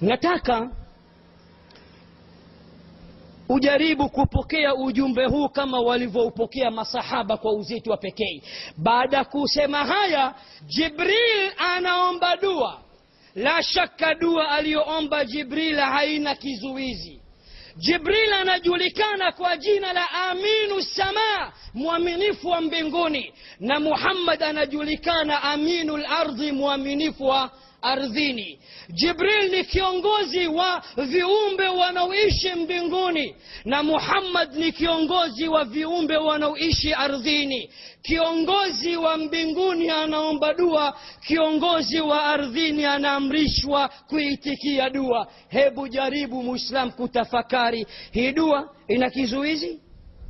nataka ujaribu kupokea ujumbe huu kama walivyoupokea masahaba kwa uzito wa pekee. Baada ya kusema haya jibril anaomba dua. La shaka dua aliyoomba jibril haina kizuizi. Jibril anajulikana kwa jina la aminu samaa mwaminifu wa mbinguni. Na muhammad anajulikana aminu lardhi mwaminifu wa ardhini. Jibril ni kiongozi wa viumbe wanaoishi mbinguni na muhammad ni kiongozi wa viumbe wanaoishi ardhini. Kiongozi wa mbinguni anaomba dua kiongozi wa ardhini anaamrishwa kuitikia dua. Hebu jaribu muislam kutafakari hii dua ina kizuizi?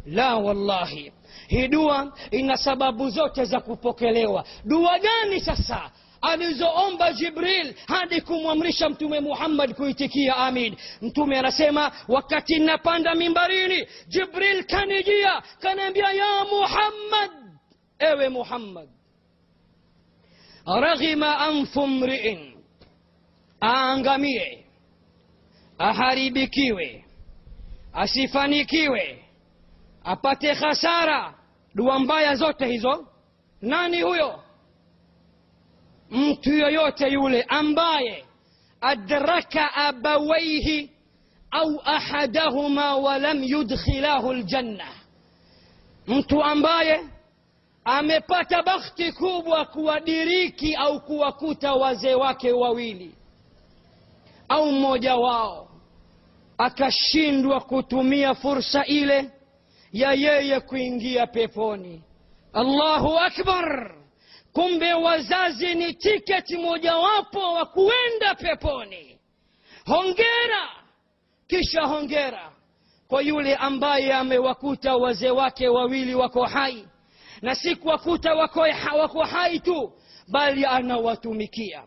La wallahi. Hii dua ina sababu zote za kupokelewa. Dua gani sasa alizoomba jibril hadi kumwamrisha mtume muhammad kuitikia amin mtume anasema wakati napanda mimbarini jibril kanijia kanaambia ya muhammad ewe muhammad raghima anfu mriin aangamie aharibikiwe asifanikiwe apate khasara dua mbaya zote hizo nani huyo mtu yoyote yule ambaye adraka abawaihi au ahadahuma walam yudkhilahu ljanna mtu ambaye amepata bakhti kubwa kuwadiriki au kuwakuta wazee wake wawili au mmoja wao akashindwa kutumia fursa ile ya yeye kuingia peponi allahu akbar kumbe wazazi ni tiketi mojawapo wa kuenda peponi. Hongera! Kisha hongera kwa yule ambaye amewakuta wazee wake wawili wako hai. Na si kuwakuta wako, wako hai tu bali anawatumikia.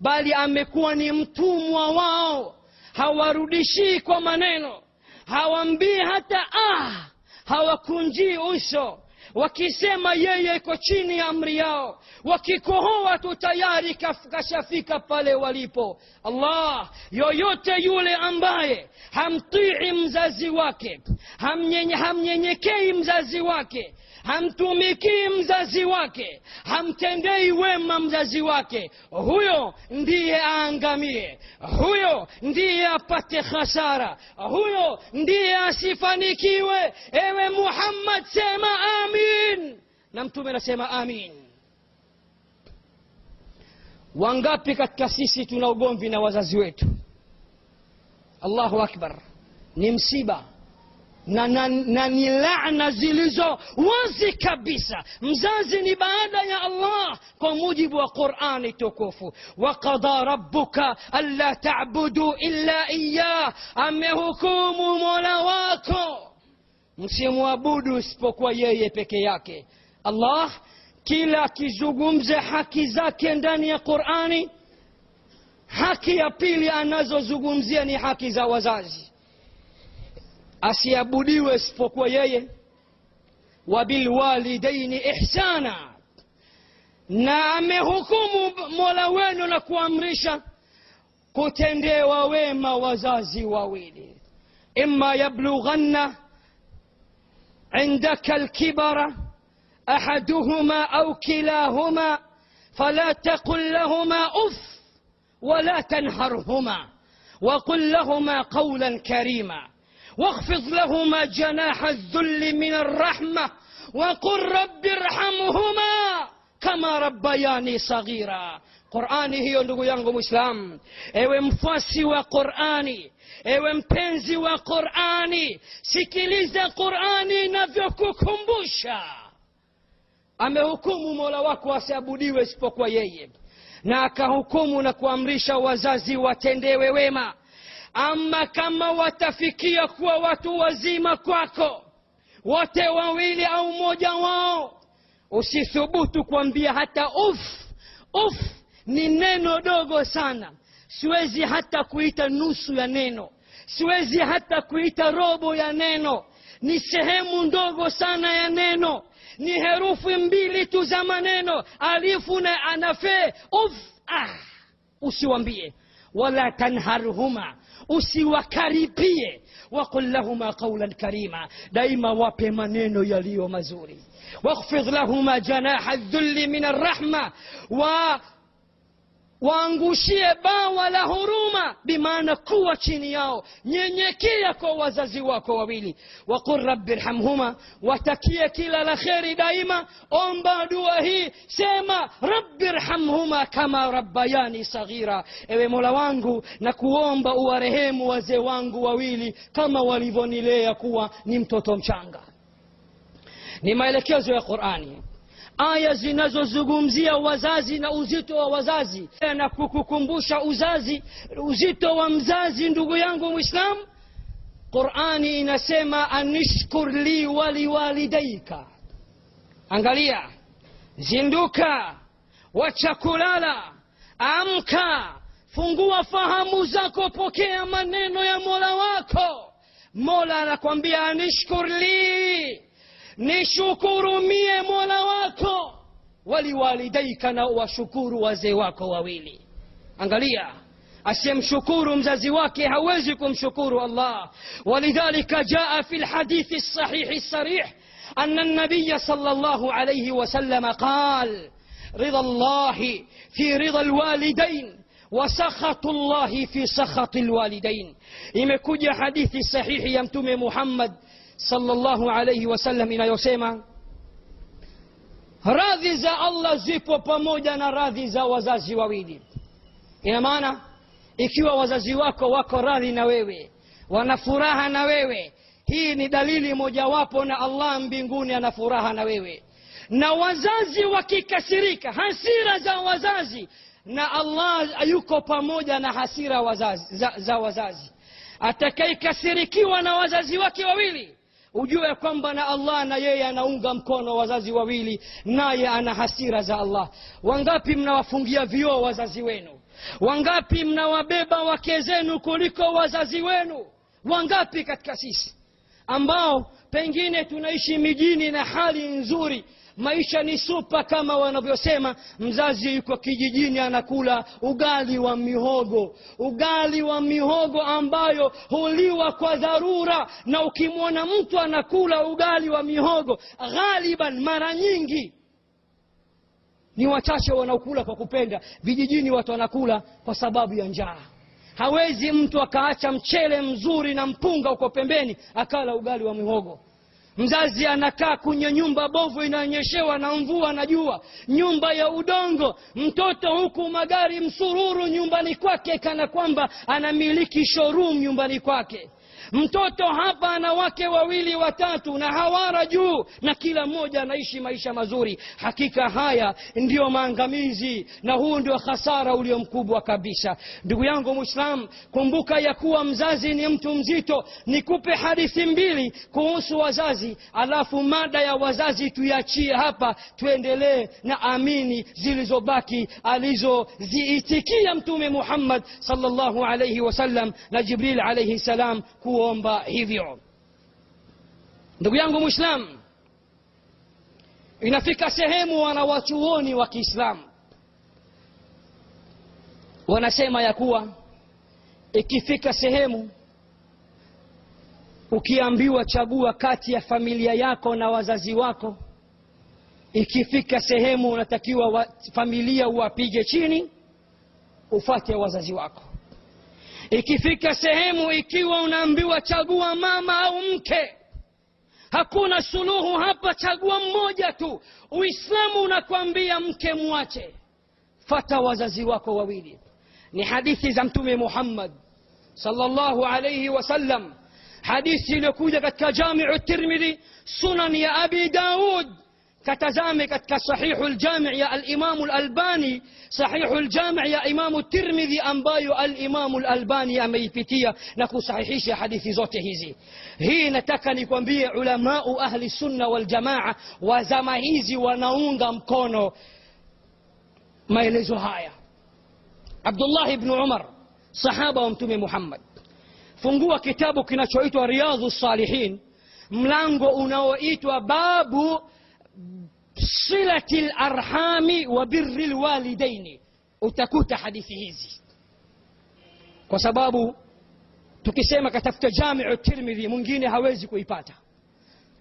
Bali amekuwa ni mtumwa wao. Hawarudishii kwa maneno. Hawambii hata ah hawakunjii uso wakisema yeye iko chini ya amri yao wakikohoa tu tayari kashafika pale walipo. Allah yoyote yule ambaye hamtii mzazi wake hamnyenye, hamnyenyekei mzazi wake hamtumikii mzazi wake. Hamtendei wema mzazi wake. Huyo ndiye aangamie. Huyo ndiye apate khasara. Huyo ndiye asifanikiwe. Ewe muhammad sema amin. Na mtume anasema amin. Wangapi katika sisi tuna ugomvi na wazazi wetu? Allahu akbar. Ni msiba na, na, na ni laana zilizo wazi kabisa mzazi ni baada ya allah kwa mujibu wa qurani tukufu waqada rabbuka anla tabudu illa iyah amehukumu mola wako msimwabudu isipokuwa yeye peke yake allah kila akizungumza haki zake ndani ya qurani haki ya pili anazozungumzia ni haki za wazazi asiabudiwe isipokuwa yeye wabilwalidaini ihsana na amehukumu mola wenu na kuamrisha kutendewa wema wazazi wawili ima yablughanna عندك الكبر احدهما أو كلاهما فلا تقل لهما اف ولا تنهرهما وقل لهما قولا كريما واخفض لهما جناح الذل من الرحمه وقل رب ارحمهما كما ربياني صغيرا qurani hiyo ndugu yangu mwislam ewe mfasi wa qurani ewe mpenzi wa qurani sikiliza qurani inavyokukumbusha amehukumu mola wako asiabudiwe isipokuwa yeye na akahukumu na kuamrisha wazazi watendewe wema ama kama watafikia kuwa watu wazima kwako wote wawili au mmoja wao usithubutu kuambia hata uf uf ni neno dogo sana. Siwezi hata kuita nusu ya neno. Siwezi hata kuita robo ya neno. Ni sehemu ndogo sana ya neno. Ni herufi mbili tu za maneno. Alifu na anafe uf ah. Usiwambie wala tanharhuma usiwakaripie وقل لهما قولا كريما دائما wape maneno yaliyo mazuri. واخفض لهما جناح الذل من الرحمه و waangushie bawa la huruma bimaana kuwa chini yao. Nyenyekea kwa wazazi wako wawili. Waqul rabbi rhamhuma watakie kila la kheri daima. Omba dua hii sema rabbi rhamhuma kama rabbayani saghira. Ewe mola wangu na kuomba uwarehemu wazee wangu wawili kama walivyonilea kuwa ni mtoto mchanga. Ni maelekezo ya qurani aya zinazozungumzia wazazi na uzito wa wazazi. Na kukukumbusha uzazi uzito wa mzazi ndugu yangu mwislamu qurani inasema anishkur li waliwalidaika angalia zinduka wacha kulala amka fungua fahamu zako pokea maneno ya mola wako. Mola anakwambia anishkur li nishukuru mie mola wako waliwalidaika na washukuru wazee wako wawili angalia asiyemshukuru mzazi wake hawezi kumshukuru allah walidhalika jaa fi lhadithi lsahihi lsarih أن النبي صلى الله عليه وسلم قال رضا الله في رضا الوالدين وسخط الله في سخط الوالدين imekuja hadithi sahihi ya mtume muhammad sallallahu alayhi wasallam inayosema radhi za allah zipo pamoja na radhi za wazazi wawili ina maana ikiwa wazazi wako wako radhi na wewe wana furaha na wewe hii ni dalili mojawapo na allah mbinguni ana furaha na wewe na wazazi wakikasirika hasira za wazazi na allah yuko pamoja na hasira wazazi, za, za wazazi atakayekasirikiwa na wazazi wake wawili ujue kwamba na allah na yeye anaunga mkono wazazi wawili naye ana hasira za allah. Wangapi mnawafungia vioo wazazi wenu? Wangapi mnawabeba wake zenu kuliko wazazi wenu? Wangapi katika sisi ambao pengine tunaishi mijini na hali nzuri maisha ni supa kama wanavyosema mzazi yuko kijijini anakula ugali wa mihogo. Ugali wa mihogo ambayo huliwa kwa dharura na ukimwona mtu anakula ugali wa mihogo ghaliban mara nyingi. Ni wachache wanaokula kwa kupenda. Vijijini watu wanakula kwa sababu ya njaa. Hawezi mtu akaacha mchele mzuri na mpunga uko pembeni akala ugali wa mihogo mzazi anakaa kwenye nyumba bovu inaonyeshewa na mvua na jua. Nyumba ya udongo mtoto huku magari msururu nyumbani kwake kana kwamba anamiliki showroom nyumbani kwake mtoto hapa ana wake wawili watatu na hawara juu na kila mmoja anaishi maisha mazuri. Hakika haya ndiyo maangamizi na huu ndio hasara ulio mkubwa kabisa. Ndugu yangu mwislam kumbuka ya kuwa mzazi ni mtu mzito. Nikupe hadithi mbili kuhusu wazazi alafu mada ya wazazi tuiachie hapa tuendelee na amini zilizobaki alizoziitikia mtume muhammad salllahu alaihi wasallam na jibril alaihi salam kuomba hivyo. Ndugu yangu mwislam inafika sehemu wanawachuoni wa kiislamu wanasema ya kuwa ikifika sehemu ukiambiwa chagua kati ya familia yako na wazazi wako ikifika sehemu unatakiwa wa, familia uwapige chini ufate wazazi wako ikifika sehemu ikiwa unaambiwa chagua mama au mke. Hakuna suluhu hapa chagua mmoja tu. Uislamu unakwambia mke mwache. Fata wazazi wako wawili. Ni hadithi za mtume muhammad salllahu alaihi wasallam hadithi iliyokuja katika jamiu tirmidhi sunan ya abi daud كتزامي كصحيح الجامع يا الإمام الألباني صحيح الجامع يا إمام الترمذي أنباي الإمام الألباني يا ميفتية نكو صحيحيش يا حديث زوت هزي هي نتكني كون بي علماء أهل السنة والجماعة وزمهيزي ونونغ مكونو. ما يلزو هايا. عبد الله بن عمر صحابة أمتمي محمد. فنقوا كتابك نشويت رياض الصالحين. ملانغو أنا بابو silati larhami wa biri lwalidaini utakuta hadithi hizi. Kwa sababu tukisema katafuta jamiu tirmidhi mwingine hawezi kuipata.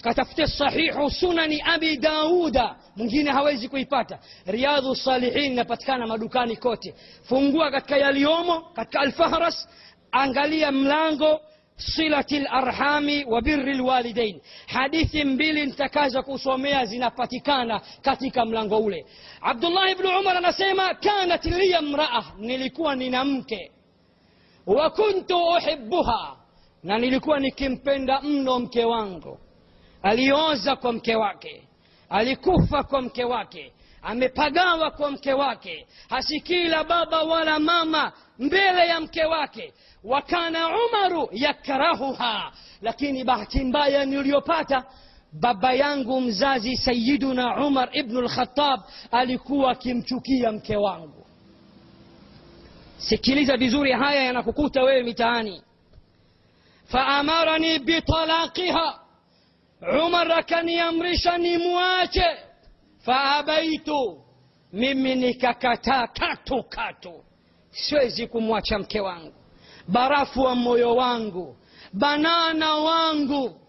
Katafute sahihu sunani abi dauda mwingine hawezi kuipata. Riadhu salihin inapatikana madukani kote. Fungua katika yaliyomo katika alfahras angalia mlango silati larhami wa biri lwalidain hadithi mbili nitakaza kusomea zinapatikana katika mlango ule. Abdullahi bnu umar anasema kanat liya mraa nilikuwa nina mke. Wa kuntu uhibuha na nilikuwa nikimpenda mno mke wangu. Alioza kwa mke wake. Alikufa kwa mke wake amepagawa kwa mke wake hasikii la baba wala mama mbele ya mke wake wakana umaru yakrahuha lakini bahati mbaya niliyopata baba yangu mzazi sayiduna umar ibnu lkhatab alikuwa akimchukia mke wangu sikiliza vizuri haya yanakukuta wewe mitaani faamarani bitalaqiha umar akaniamrisha nimwache faabaitu mimi nikakataa katu katu. Siwezi kumwacha mke wangu. Barafu wa moyo wangu banana wangu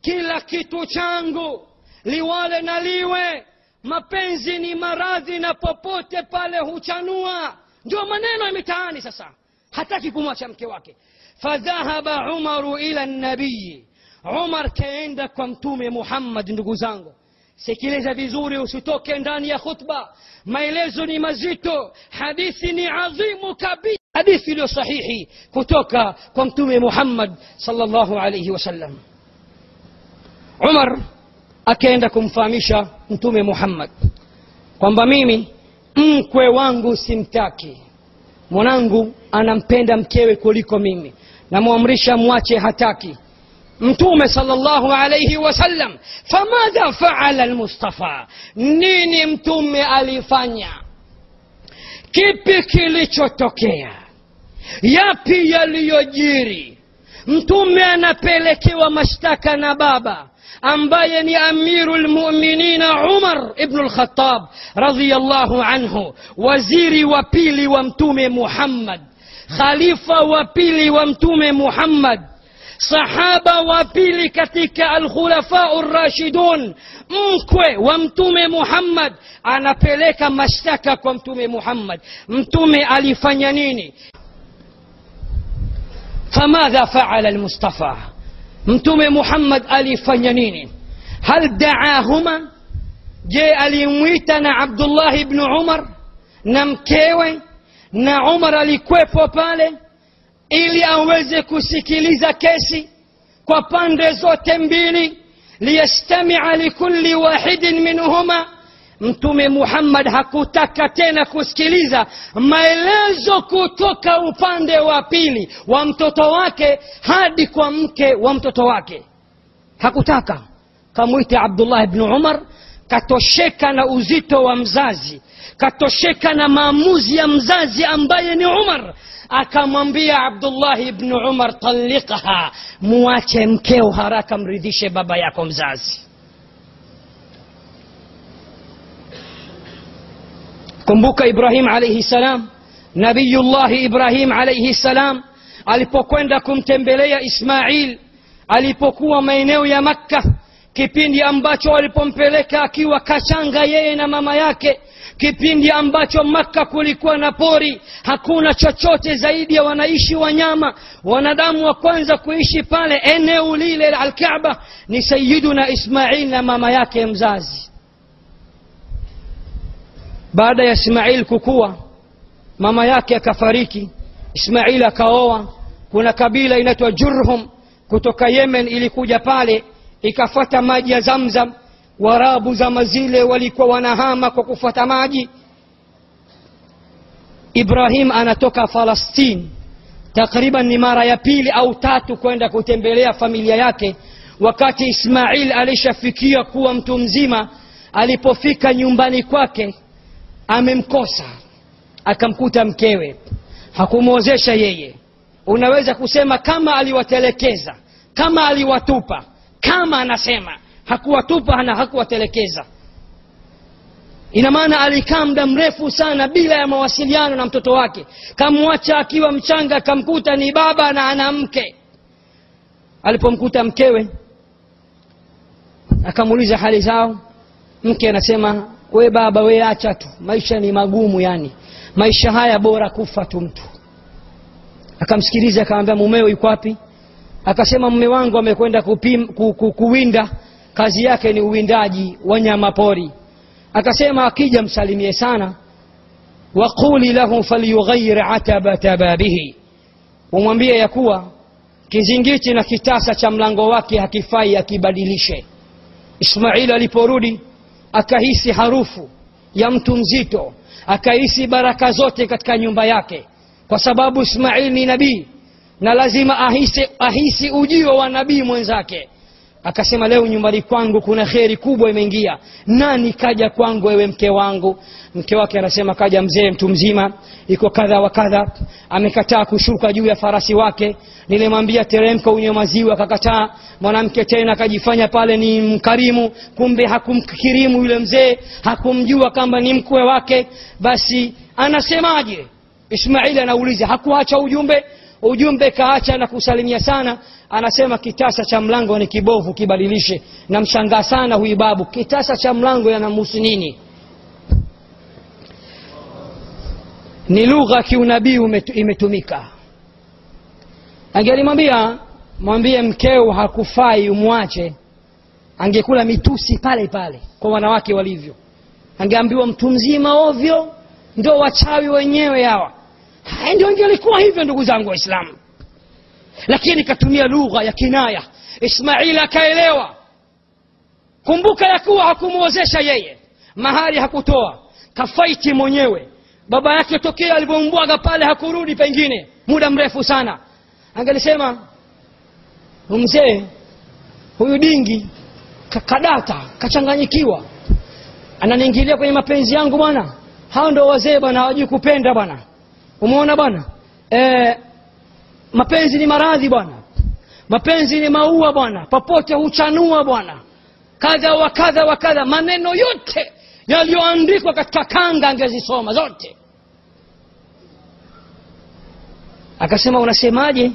kila kitu changu liwale na liwe. Mapenzi ni maradhi na popote pale huchanua. Ndio maneno ya mitaani sasa. Hataki kumwacha mke wake. Fadhahaba umaru ila nabiyi umar kaenda kwa mtume muhammad ndugu zangu sikiliza vizuri usitoke ndani ya khutba. Maelezo ni mazito hadithi ni adhimu kabisa. Hadithi iliyo sahihi kutoka kwa mtume muhammad salllahu alaihi wasallam umar akaenda kumfahamisha mtume muhammad kwamba mimi mkwe wangu simtaki. Mwanangu anampenda mkewe kuliko mimi. Namwamrisha mwache hataki متومة صلى الله عليه وسلم. فماذا فعل المصطفى؟ نيني متومة ألفانيا يا بي چوتوكيا. يابي يلي يجيري متومة نبيلك أنا بابا. أمبايا أمير المؤمنين عمر ابن الخطاب رضي الله عنه. وزيري وبيلي ومتومي محمد. خليفة وبيلي ومتومي محمد. Sahaba wa pili katika alkhulafau rashidun mkwe wa mtume muhammad anapeleka mashtaka kwa mtume muhammad mtume alifanya nini famadha faala lmustafa mtume muhammad alifanya nini hal daahuma je alimwita na abdullahi bnu umar na mkewe na umar alikwepo pale ili aweze kusikiliza kesi kwa pande zote mbili liyastamia likulli wahidin minhuma mtume muhammad hakutaka tena kusikiliza maelezo kutoka upande wa pili wa mtoto wake hadi kwa mke wa mtoto wake. Hakutaka. Kamwite abdullah bnu umar katosheka na uzito wa mzazi katosheka na maamuzi ya mzazi ambaye ni umar akamwambia abdullahi bnu umar talikha muache mkeo haraka mridhishe baba yako mzazi kumbuka ibrahim alaihi salam nabiyullahi ibrahim alaihi salam alipokwenda kumtembelea ismail alipokuwa maeneo ya makka kipindi ambacho walipompeleka akiwa kachanga yeye na mama yake kipindi ambacho makka kulikuwa na pori hakuna chochote zaidi ya wanaishi wanyama. Wanadamu wa kwanza kuishi pale eneo lile alkaba ni sayiduna ismail na mama yake mzazi. Baada ya ismail kukua mama yake akafariki ismail akaoa. Kuna kabila inaitwa jurhum. Kutoka yemen ilikuja pale ikafata maji ya zamzam warabu zama zile walikuwa wanahama kwa kufuata maji. Ibrahim anatoka falastini takriban ni mara ya pili au tatu kwenda kutembelea familia yake. Wakati ismail alishafikia kuwa mtu mzima alipofika nyumbani kwake amemkosa. Akamkuta mkewe. Hakumwozesha yeye. Unaweza kusema kama aliwatelekeza kama aliwatupa kama anasema. Hakuwatupa na hakuwatelekeza. Ina maana alikaa muda mrefu sana bila ya mawasiliano na mtoto wake. Kamwacha akiwa mchanga kamkuta ni baba na ana mke. Alipomkuta mkewe akamuuliza hali zao. Mke anasema we baba we acha tu. Maisha ni magumu yani. Maisha haya bora kufa tu mtu. Akamsikiliza akamwambia mumeo yuko wapi akasema mme wangu amekwenda ku, ku, kuwinda. Kazi yake ni uwindaji wa nyama pori akasema akija msalimie sana. Waquli lahu falyughayir atabata babihi umwambie ya kuwa kizingiti na kitasa cha mlango wake hakifai akibadilishe. Ismail aliporudi akahisi harufu ya mtu mzito. Akahisi baraka zote katika nyumba yake. Kwa sababu ismail ni nabii na lazima ahisi, ahisi ujio wa nabii mwenzake. Akasema leo nyumbani kwangu kuna kheri kubwa imeingia. Nani kaja kwangu wewe mke wangu? Mke wake anasema kaja mzee mtu mzima. Iko kadha wa kadha. Amekataa kushuka juu ya farasi wake. Nilimwambia teremka unywe maziwa. Akakataa. Mwanamke tena akajifanya pale ni mkarimu. Kumbe hakumkirimu yule mzee. Hakumjua kama ni mkwe wake. Basi anasemaje? Ismaili anauliza hakuacha ujumbe ujumbe kaacha na kusalimia sana anasema kitasa cha mlango ni kibovu kibadilishe. Namshangaa sana huyu babu kitasa cha mlango yanamhusu nini? Ni lugha kiunabii imetumika. Angelimwambia mwambie mkeo hakufai umwache angekula mitusi pale pale kwa wanawake walivyo. Angeambiwa mtu mzima ovyo ndo wachawi wenyewe hawa ndio ingelikuwa hivyo ndugu zangu waislamu. Lakini katumia lugha ya kinaya. Ismaili akaelewa. Kumbuka ya kuwa hakumwozesha yeye. Mahari hakutoa. Kafaiti mwenyewe. Baba yake tokea alivyombwaga pale hakurudi pengine. Muda mrefu sana. Angelisema "Huyu mzee huyu dingi ka- kadata kachanganyikiwa. Ananiingilia kwenye mapenzi yangu bwana. Hao ndo wazee bwana hawajui kupenda bwana umeona bwana? E, mapenzi ni maradhi bwana. Mapenzi ni maua bwana. Popote huchanua bwana. Kadha wa kadha wa kadha. Maneno yote yaliyoandikwa katika kanga angezisoma zote. Akasema unasemaje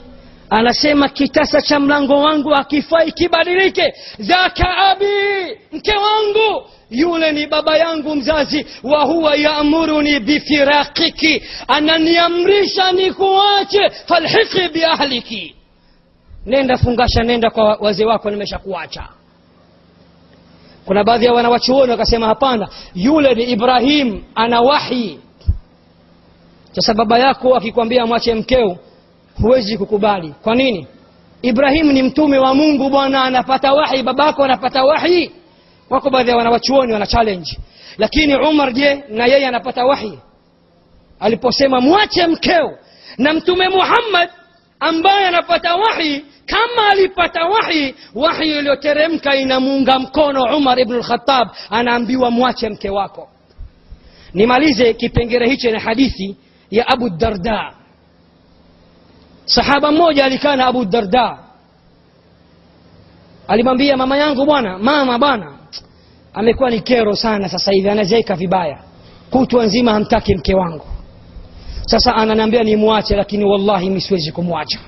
anasema kitasa cha mlango wangu akifai kibadilike. Dhaka abi mke wangu yule ni baba yangu mzazi wa huwa yaamuruni bifiraqiki ananiamrisha nikuache falhiqi biahliki nenda fungasha nenda kwa wazee wako nimeshakuacha. Kuna baadhi ya wanawachuoni wakasema hapana yule ni ibrahim ana wahi. Sasa baba yako akikwambia mwache mkeo huwezi kukubali. Kwa nini? Ibrahimu ni mtume wa mungu bwana anapata wahi babako anapata wahi. Wako baadhi ya wanawachuoni wana challenge. Lakini umar je na yeye anapata wahi? Aliposema mwache mkeo. Na mtume muhammad ambaye anapata wahi kama alipata wahi wahi iliyoteremka inamuunga mkono umar ibnu lkhatab anaambiwa mwache mke wako. Nimalize kipengere hicho na hadithi ya abu darda sahaba mmoja alikaa na abu darda. Alimwambia mama yangu bwana mama bwana amekuwa ni kero sana sasa hivi anazeeka vibaya. Kutwa nzima hamtaki mke wangu. Sasa ananiambia nimwache lakini wallahi mi siwezi kumwacha.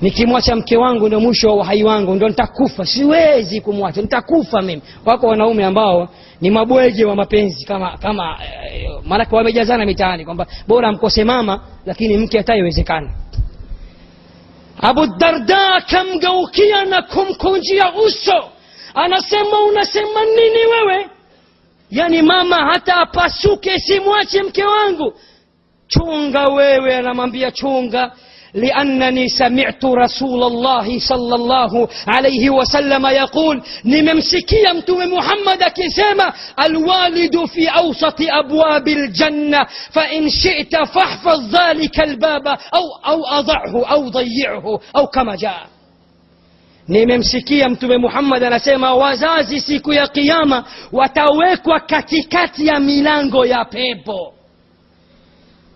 Nikimwacha mke wangu ndo mwisho wa uhai wangu ndo nitakufa. Siwezi kumwacha nitakufa mimi. Wako wanaume ambao ni mabwege wa mapenzi kama kama eh, maanake wamejazana mitaani kwamba bora mkose mama lakini mke hata iwezekana abu darda akamgeukia na kumkunjia uso. Anasema unasema nini wewe? Yani mama hata apasuke simwache mke wangu. Chunga wewe anamwambia chunga لأنني سمعت رسول الله صلى الله عليه وسلم يقول نممسكي متوم محمد كسامة الوالد في أوسط أبواب الجنة فإن شئت فاحفظ ذلك الباب أو, أو أضعه أو ضيعه أو كما جاء. nimemsikia mtume muhammad anasema wazazi siku ya kiama watawekwa katikati ya milango ya pepo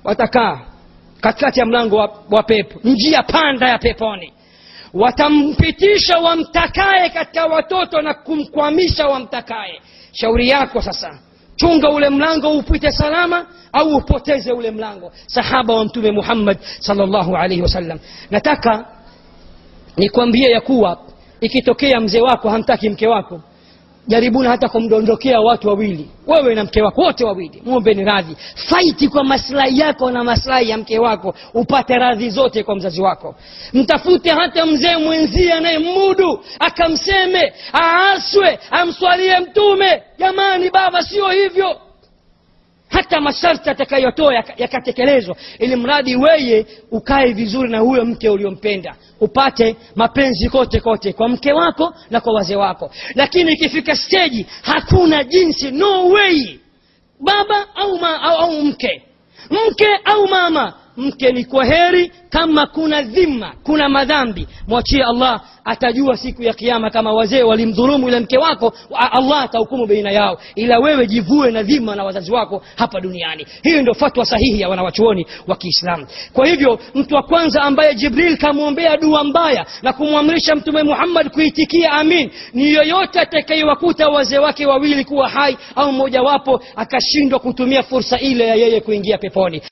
watakaa katikati ya mlango wa, wa pepo njia panda ya peponi. Watampitisha wamtakaye katika watoto na kumkwamisha wamtakaye. Shauri yako sasa chunga ule mlango upite salama au upoteze ule mlango. Sahaba wa mtume muhammad salllahu alaihi wasallam. Nataka nikwambie ya kuwa ikitokea mzee wako hamtaki mke wako jaribuni hata kumdondokea watu wawili. Wewe na mke wako wote wawili. Mwombeni radhi. Faiti kwa maslahi yako na maslahi ya mke wako. Upate radhi zote kwa mzazi wako. Mtafute hata mzee mwenzie anayemudu akamseme aaswe amswalie mtume. Jamani baba sio hivyo hata masharti atakayotoa yakatekelezwa ili mradi weye ukae vizuri na huyo mke uliompenda. Upate mapenzi kote kote kwa mke wako na kwa wazee wako. Lakini ikifika steji hakuna jinsi no way. Baba au, ma, au, au mke. Mke au mama mke ni kwa heri kama kuna dhima kuna madhambi. Mwachie allah atajua siku ya kiama kama wazee walimdhulumu yule mke wako allah atahukumu baina yao. Ila wewe jivue na dhima na wazazi wako hapa duniani. Hiyo ndio fatwa sahihi ya wanawachuoni wa kiislamu. Kwa hivyo mtu wa kwanza ambaye jibril kamwombea dua mbaya na kumwamrisha mtume muhammad kuitikia amin ni yoyote atakayewakuta wazee wake wawili kuwa hai au mmojawapo akashindwa kutumia fursa ile ya yeye kuingia peponi